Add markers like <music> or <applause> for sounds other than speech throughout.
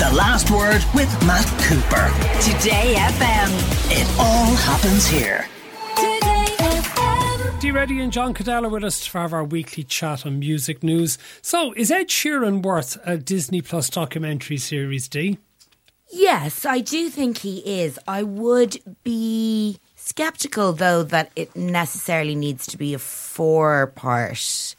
The Last Word with Matt Cooper. Today FM. It all happens here. Today FM. Dee Reddy and John Caddell are with us to have our weekly chat on music news. So, is Ed Sheeran worth a Disney Plus documentary series, Dee? Yes, I do think he is. I would be skeptical, though, that it necessarily needs to be a four part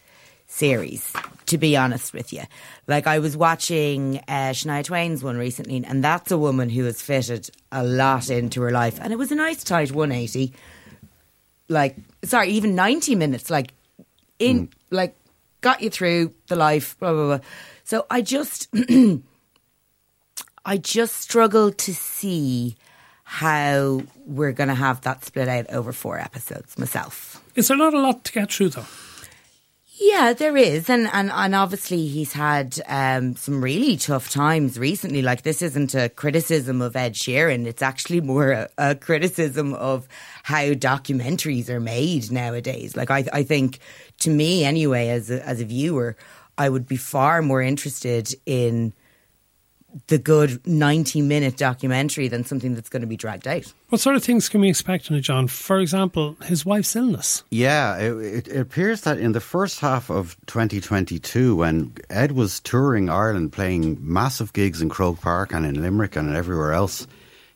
series, to be honest with you. Like, I was watching uh, Shania Twain's one recently, and that's a woman who has fitted a lot into her life. And it was a nice, tight 180. Like, sorry, even 90 minutes, like, in, like, got you through the life, blah, blah, blah. So I just, <clears throat> I just struggle to see how we're going to have that split out over four episodes myself. Is there not a lot to get through, though? Yeah, there is, and and, and obviously he's had um, some really tough times recently. Like this isn't a criticism of Ed Sheeran; it's actually more a, a criticism of how documentaries are made nowadays. Like I, I think, to me anyway, as a, as a viewer, I would be far more interested in the good 90 minute documentary than something that's going to be dragged out. What sort of things can we expect in it, John? For example, his wife's illness. Yeah, it, it, appears that in the first half of 2022, when Ed was touring Ireland, playing massive gigs in Croke Park and in Limerick and everywhere else,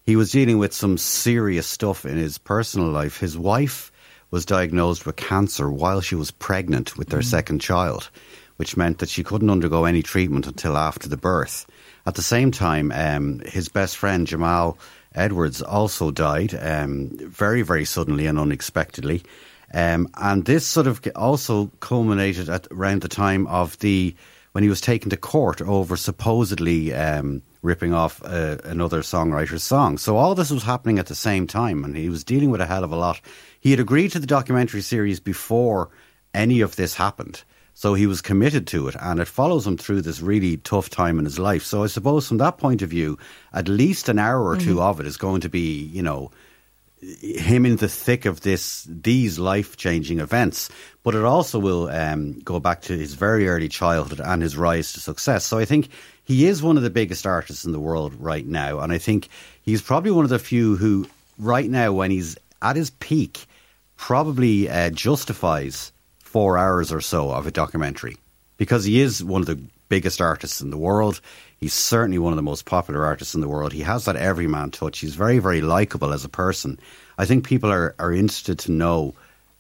he was dealing with some serious stuff in his personal life. His wife was diagnosed with cancer while she was pregnant with their mm. second child, which meant that she couldn't undergo any treatment until after the birth. At the same time, um, his best friend Jamal Edwards also died um, very, very suddenly and unexpectedly. Um, and this sort of also culminated at around the time of the when he was taken to court over supposedly um, ripping off uh, another songwriter's song. So all this was happening at the same time, and he was dealing with a hell of a lot. He had agreed to the documentary series before any of this happened. So he was committed to it, and it follows him through this really tough time in his life. So I suppose from that point of view, at least an hour or 2 mm-hmm. of it is going to be, you know, him in the thick of this these life changing events. But it also will um, go back to his very early childhood and his rise to success. So I think he is one of the biggest artists in the world right now, and I think he's probably one of the few who, right now, when he's at his peak, probably uh, justifies four hours or so of a documentary because he is one of the biggest artists in the world. He's certainly one of the most popular artists in the world. He has that everyman touch. He's very, very likable as a person. I think people are, are interested to know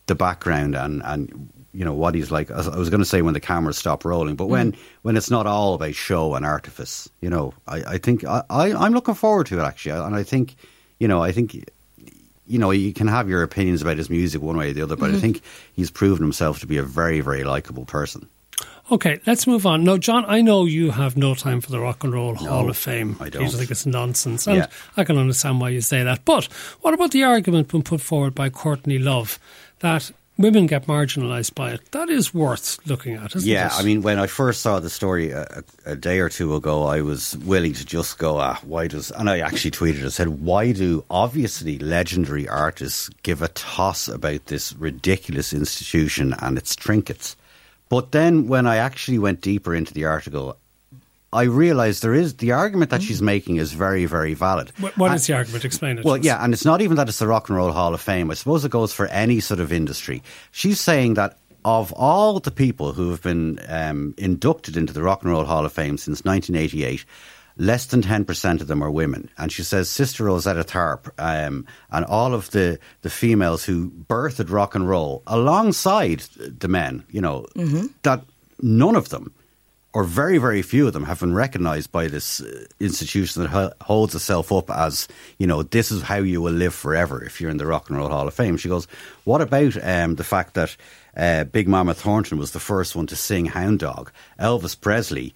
the background and, and you know what he's like. I was going to say when the cameras stop rolling, but when, mm. when it's not all about show and artifice, you know, I, I think I, I, I'm looking forward to it actually, and I think, you know, I think you know, you can have your opinions about his music one way or the other, but mm-hmm. I think he's proven himself to be a very, very likable person. Okay, let's move on. Now, John, I know you have no time for the Rock and Roll no, Hall of Fame. I don't. You think it's nonsense. And yeah. I can understand why you say that. But what about the argument being put forward by Courtney Love that women get marginalised by it. That is worth looking at, isn't it? yeah, it? I mean, when I first saw the story a, a, day or two ago, I was willing to just go, ah, why does, and I actually tweeted, I said, why do obviously legendary artists give a toss about this ridiculous institution and its trinkets? But then when I actually went deeper into the article, I realise there is the argument that she's making is very, very valid. What, what is the argument? Explain it. Well, yeah, and it's not even that it's the Rock and Roll Hall of Fame. I suppose it goes for any sort of industry. She's saying that of all the people who have been um, inducted into the Rock and Roll Hall of Fame since 1988, less than 10% of them are women. And she says Sister Rosetta Tharpe um, and all of the, the females who birthed rock and roll alongside the men, you know, mm-hmm. that none of them or very, very few of them have been recognised by this uh, institution that holds itself up as, you know, this is how you will live forever if you're in the Rock and Roll Hall of Fame. She goes, what about um, the fact that uh, Big Mama Thornton was the first one to sing Hound Dog? Elvis Presley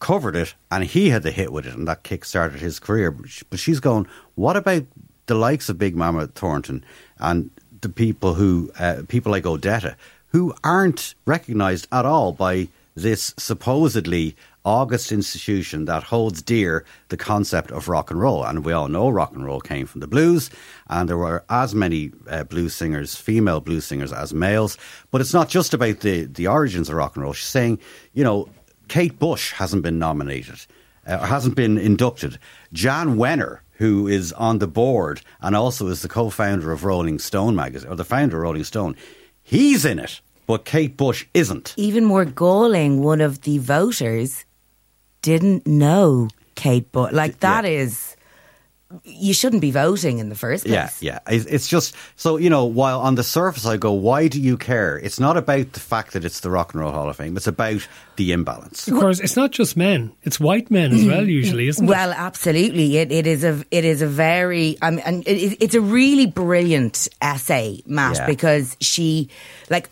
covered it and he had the hit with it and that kick started his career. But she's going, what about the likes of Big Mama Thornton and the people who, uh, people like Odetta, who aren't recognised at all by this supposedly august institution that holds dear the concept of rock and roll. And we all know rock and roll came from the blues, and there were as many uh, blues singers, female blues singers, as males. But it's not just about the, the origins of rock and roll. She's saying, you know, Kate Bush hasn't been nominated. uh, hasn't been inducted. Jan Wenner, who is on the board and also is the co-founder of Rolling Stone magazine, or the founder of Rolling Stone, he's in it, but Kate Bush isn't. Even more galling, one of the voters didn't know Kate Bush. Like that is, you shouldn't be voting in the first place. Yeah, yeah. It's it's just so you know. While on the surface, I go, why do you care? It's not about the fact that it's the Rock and Roll Hall of Fame. It's about the imbalance. Of course, it's not just men; it's white men as well. Usually, isn't Well, it? Well, absolutely. It, it is a it is a very um, and it, it's a really brilliant essay, Matt, Yeah. because she like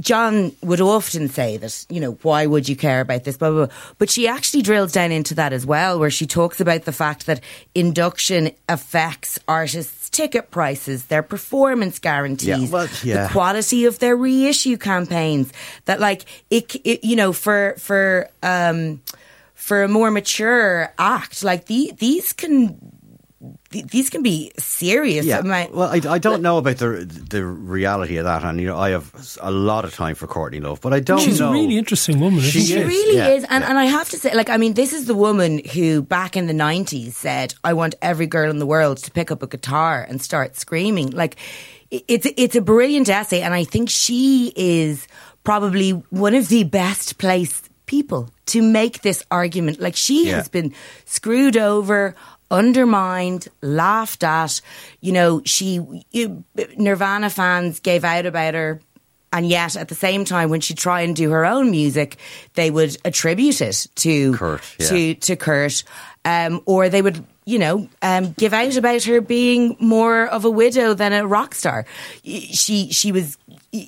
John would often say that you know why would you care about this, blah blah. blah. But she actually drills down into that as well, where she talks about the fact that induction affects artists' ticket prices, their performance guarantees, Yeah, well, yeah. the quality of their reissue campaigns. That like it, it you know for for um for a more mature act like the, these can th- these can be serious Yeah. amount- Well, I, I don't know about the the reality of that, and you know, I have a lot of time for Courtney Love, but I don't She's know. a really interesting woman. Isn't She she? She is, really yeah, is. And, yeah. and I have to say, like, I mean, this is the woman who back in the 90s said, I want every girl in the world to pick up a guitar and start screaming. Like, it's, it's a brilliant essay. And I think she is probably one of the best placed people to make this argument. Like, she Yeah. has been screwed over. Undermined, laughed at, you know. She you, Nirvana fans gave out about her and yet at the same time when she'd try and do her own music they would attribute it to Kurt, yeah. to to Kurt um, or they would you know um, give out about her being more of a widow than a rock star she she was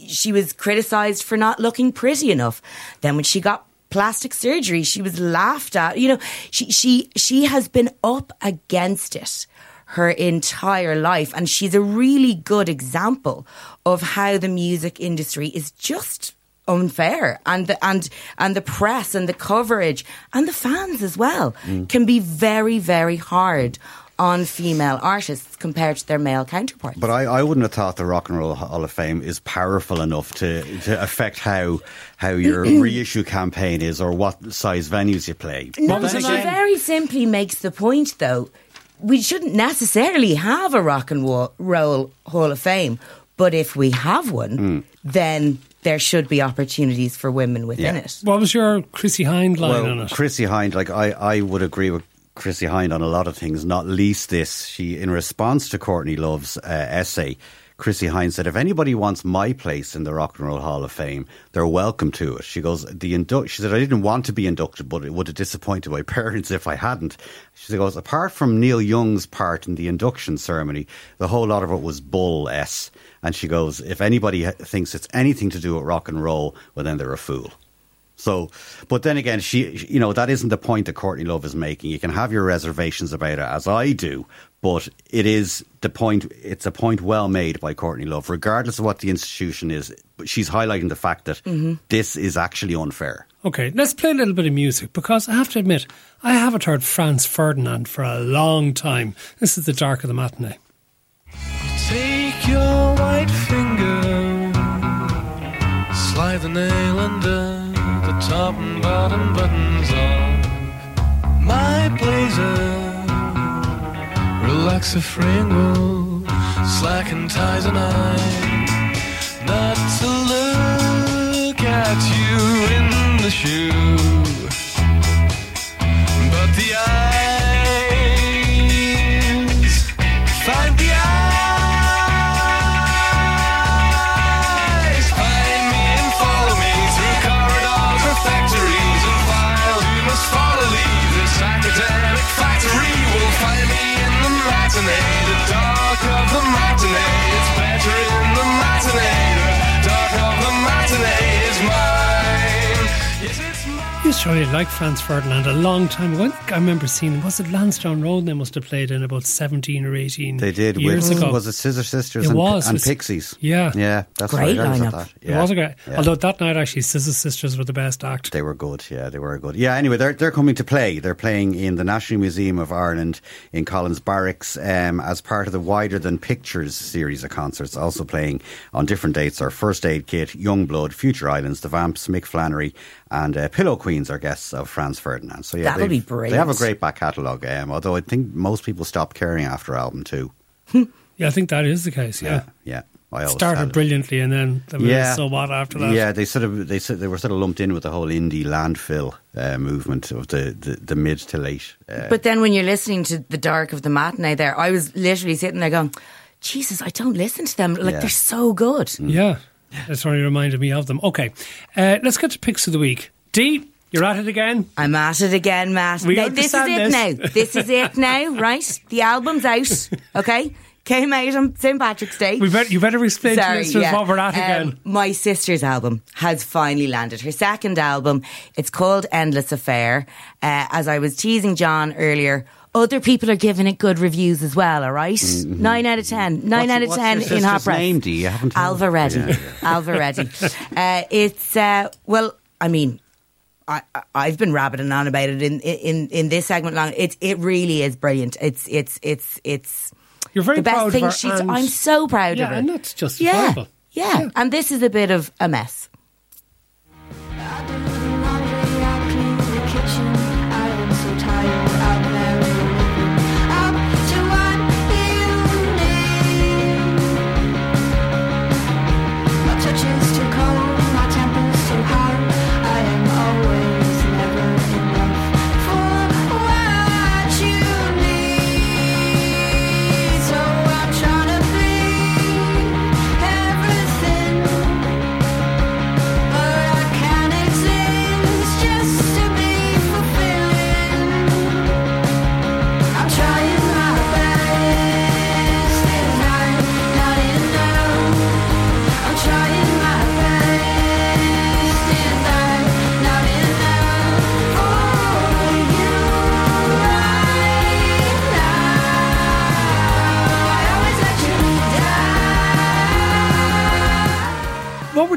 she was criticized for not looking pretty enough then when she got plastic surgery. She was laughed at. You know she she she has been up against it her entire life. And she's a really good example of how the music industry is just unfair. And the and and the press and the coverage and the fans as well mm. can be very very hard on female artists compared to their male counterparts But I, I wouldn't have thought the Rock and Roll Hall of Fame is powerful enough to, to affect how how your <clears throat> reissue campaign is or what size venues you play. No, But she again- very simply makes the point, though. We shouldn't necessarily have a rock and roll Hall of Fame, but if we have one, Hmm. then there should be opportunities for women within Yeah. it. What was your Chrissie Hynde line on it? Chrissie Hynde, like I, I would agree with Chrissie Hynde on a lot of things, not least this. She, in response to Courtney Love's uh, essay, Chrissie Hynde said, "If anybody wants my place in the Rock and Roll Hall of Fame, they're welcome to it." She goes, "The She said, "I didn't want to be inducted, but it would have disappointed my <laughs> parents if I hadn't." She goes, "Apart from Neil Young's part in the induction ceremony, the whole lot of it was bull s." And she goes, "If anybody thinks it's anything to do with rock and roll, well, then they're a fool." So, but then again, she, you know, that isn't the point that Courtney Love is making. You can have your reservations about it, as I do, but it is the point. It's a point well made by Courtney Love, regardless of what the institution is. She's highlighting the fact that mm-hmm. this is actually unfair. Okay, let's play a little bit of music because I have to admit, I haven't heard Franz Ferdinand for a long time. This is the dark of the matinee. Take your white finger, slide the nail under top and bottom buttons of my blazer. Relax the frame slacken ties and I not to look at you in the shoe. Mine. I used to really like Franz Ferdinand a long time ago. I think I remember seeing. Was it Lansdowne Road they must have played in about 17 or 18 They did. years with, ago? Was it Scissor Sisters It and, was. and was- Pixies? Yeah. yeah, that's Great right. I was at lineup. that. It was a great. Yeah. Although that night, actually, Scissor Sisters were the best act. They were good, yeah, they were good. Yeah, anyway, they're they're coming to play. They're playing in the National Museum of Ireland in Collins Barracks um, as part of the Wider Than Pictures series of concerts. Also playing on different dates are First Aid Kit, Young Blood, Future Islands, The Vamps, Mick Flannery, and uh, Pillow Queens. Queens are guests of Franz Ferdinand. So yeah, That'll they've- They have a great back catalogue. Um, although I think most people stopped caring after album two. <laughs> Yeah, I think that is the case. Yeah, yeah. I always started brilliantly, and then there was Yeah. so what after that. Yeah, they sort of they they were sort of lumped in with the whole indie landfill uh, movement of the, the, the mid to late. Uh, But then when you're listening to the dark of the matinee, there, I was literally sitting there going, "Jesus, I don't listen to them. Like Yeah. they're so good." Yeah, that's really reminded me of them. Okay, uh, let's get to picks of the week. Dee, you're at it again. I'm at it again, Matt. We now, this is it understand now. this. This is it now, <laughs> right? The album's out. Okay, came out on St Patrick's Day. We better, you better explain to Sorry, listeners yeah. what we're at Um, again. My sister's album has finally landed. Her second album. It's called Endless Affair. Uh, as I was teasing John earlier, other people are giving it good reviews as well. All right? nine out of ten. Nine Mm-hmm. What's- out of ten your in hot sister's press. name, Dee? You haven't Ailbhe me. Reddy. Yeah, Ailbhe Reddy. <laughs> Uh, it's uh, well, I mean. I, I've been rabbiting on about it in in in this segment long. It's it really is brilliant. It's it's it's it's You're very the best proud thing of her. she's. I'm so proud yeah, of her. and that's yeah, justifiable. yeah, And this is a bit of a mess.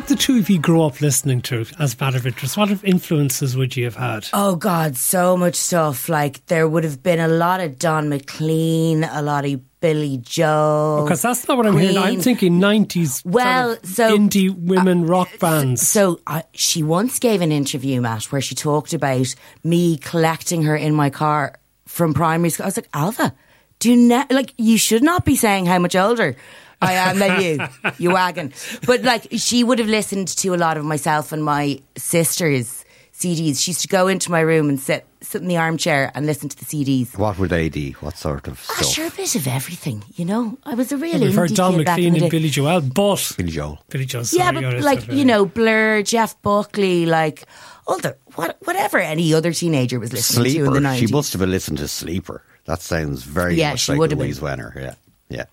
Would the two of you grow up listening to as of interest? What of influences would you have had? Oh God, so much stuff. Like there would have been a lot of Don McLean, a lot of Billy Joel. Because that's not what I'm hearing. I'm thinking 90s Well, sort of so- uh, indie women rock bands. So I, she once gave an interview, Matt, where she talked about me collecting her in my car from primary school. I was like, Ailbhe, do you ne- like you should not be saying how much older <laughs> I am than you, you <laughs> wagon. But like she would have listened to a lot of myself and my sister's CDs. She used to go into my room and sit sit in the armchair and listen to the CDs. what would they do? What sort of Ah, stuff? sure, a bit of everything, you know. I was a real We've heard indie Don kid back in McLean and. Billy Joel, but Billy Joel. Billy Joel. Yeah, but like you know, Blur, Jeff Buckley, like all the what, whatever any other teenager was listening to in the Sleeper. nineties. She must have listened to Sleeper. That sounds very Yeah, much she like would have Louise been. Wener. Yeah, yeah.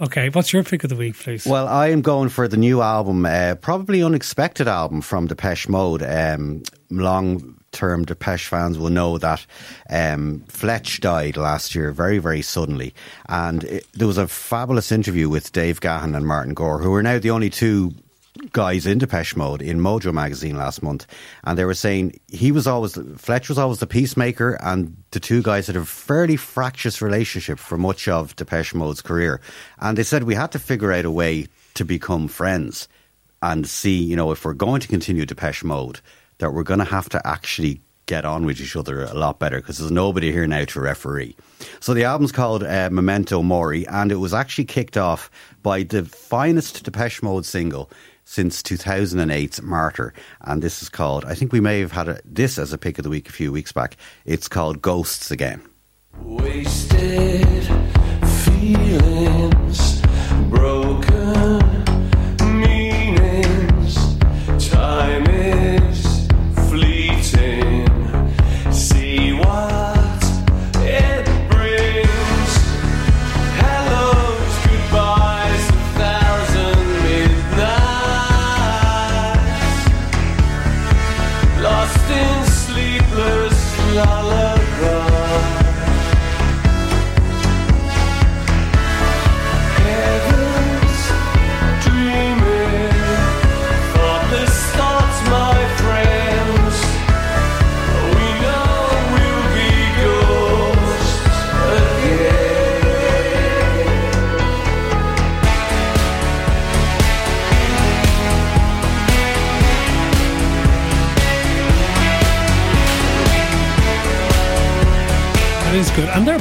Okay, what's your pick of the week, please? Well, I am going for the new album, uh, probably unexpected album from Depeche Mode. Um, long term Depeche fans will know that um, Fletch died last year very, very suddenly. And it, there was a fabulous interview with Dave Gahan and Martin Gore, who are now the only two guys in Depeche Mode in Mojo magazine last month, and they were saying he was always Fletch was always the peacemaker, and the two guys had a fairly fractious relationship for much of Depeche Mode's career, and they said we had to figure out a way to become friends and see, you know, if we're going to continue Depeche Mode, that we're going to have to actually get on with each other a lot better because there's nobody here now to referee. So the album's called uh, Memento Mori, and it was actually kicked off by the finest Depeche Mode single since 2008's Martyr. And this is called, I think we may have had a, this as a pick of the week a few weeks back. It's called Ghosts Again. Wasted feelings, broken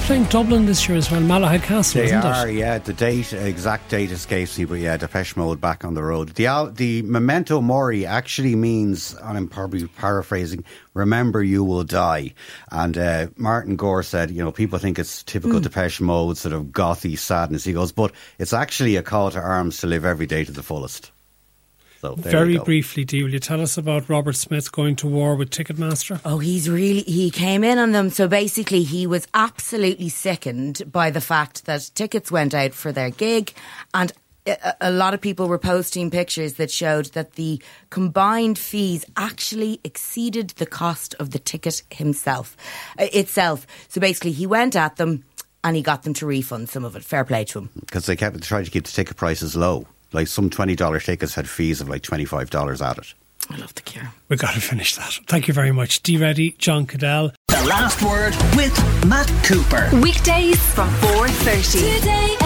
playing Dublin this year as well, Malahide Castle, They isn't are, it? yeah. The date, exact date escapes me, but yeah, Depeche Mode back on the road. The the Memento Mori actually means, and I'm probably paraphrasing, "Remember, you will die." And uh, Martin Gore said, you know, people think it's typical Hmm. Depeche Mode sort of gothy sadness. He goes, but it's actually a call to arms to live every day to the fullest. So there Very briefly, Dee, will you tell us about Robert Smith going to war with Ticketmaster? Oh, he's really, he came in on them. So basically, he was absolutely sickened by the fact that tickets went out for their gig. And a, a lot of people were posting pictures that showed that the combined fees actually exceeded the cost of the ticket himself, uh, itself. So basically, he went at them and he got them to refund some of it. Fair play to him. because they kept trying to keep the ticket prices low. Like some twenty dollar tickets had fees of like twenty five dollars added. I love the cure. We've got to finish that. Thank you very much. Dee Reddy, John Caddell. The Last Word with Matt Cooper. Weekdays from 4.30. Today FM.